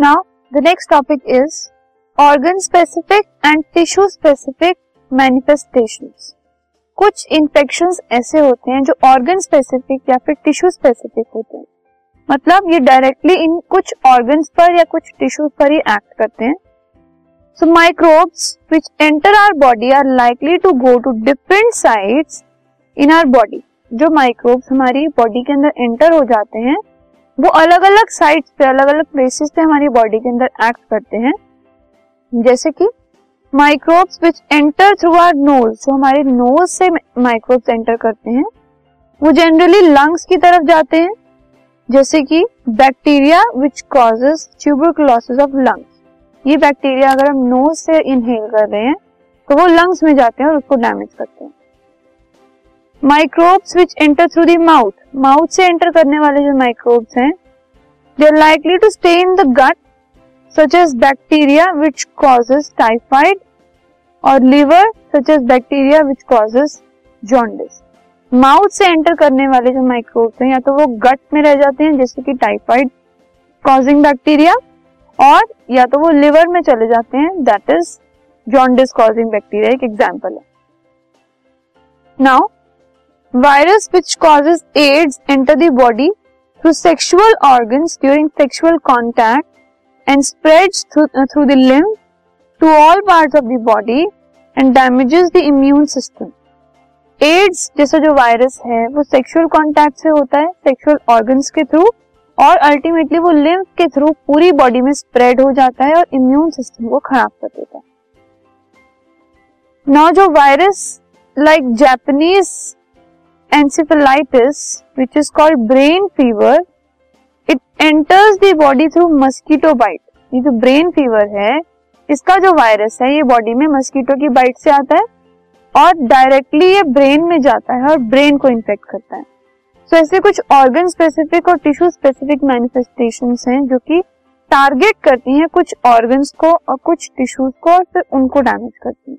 Now the next topic is organ specific and tissue specific manifestations कुछ infections ऐसे होते हैं जो ऑर्गन स्पेसिफिक या फिर टिश्यू स्पेसिफिक होते हैं। मतलब ये डायरेक्टली इन कुछ ऑर्गन्स पर या कुछ टिश्यूज पर ही एक्ट करते हैं। So microbes which enter our body are likely to go to different sides in our body जो माइक्रोब्स हमारी बॉडी के अंदर एंटर हो जाते हैं वो अलग अलग साइड्स पे अलग अलग प्लेसेस पे हमारी बॉडी के अंदर एक्ट करते हैं। जैसे कि microbes which enter through our nose जो हमारे नोज़ से माइक्रोब्स एंटर करते हैं। वो जनरली लंग्स की तरफ़ जाते हैं, जैसे कि bacteria which causes tuberculosis of lungs ये बैक्टीरिया अगर हम नोज़ से इनहेल कर रहे हैं तो वो लंग्स में जाते हैं और उसको डैमेज करते हैं। Microbes which enter through the mouth mouth से एंटर करने वाले जो माइक्रोब्स हैं they are likely to stay in the gut such as bacteria which causes typhoid और liver such as bacteria which causes jaundice mouth से enter करने वाले जो माइक्रोब्स हैं, या तो वो गट में रह जाते हैं, जैसे कि टाइफाइड कॉजिंग बैक्टीरिया और या तो वो लिवर में चले जाते हैं that is jaundice causing bacteria एक एग्ज़ाम्पल है। Now virus which causes AIDS enter the body through sexual organs during sexual contact and spreads through the lymph to all parts of the body and damages the immune system AIDS जैसा जो virus है, वो sexual contact से होता है sexual organs के through और ultimately वो लिम्फ के थ्रू पूरी बॉडी में स्प्रेड हो जाता है और इम्यून सिस्टम को खराब कर देता है। नाउ जो virus like Japanese encephalitis which is called brain fever it enters body through mosquito bite ये जो ब्रेन फीवर है इसका जो वायरस है ये बॉडी में मस्कीटो की बाइट से आता है और डायरेक्टली ये ब्रेन में जाता है और ब्रेन को इन्फेक्ट करता है। सो so, ऐसे कुछ ऑर्गन स्पेसिफिक और टिश्यू स्पेसिफिक मैनिफेस्टेशन हैं जो कि टारगेट करती हैं कुछ ऑर्गन्स को और कुछ टिश्यूज को और फिर उनको डैमेज करती हैं।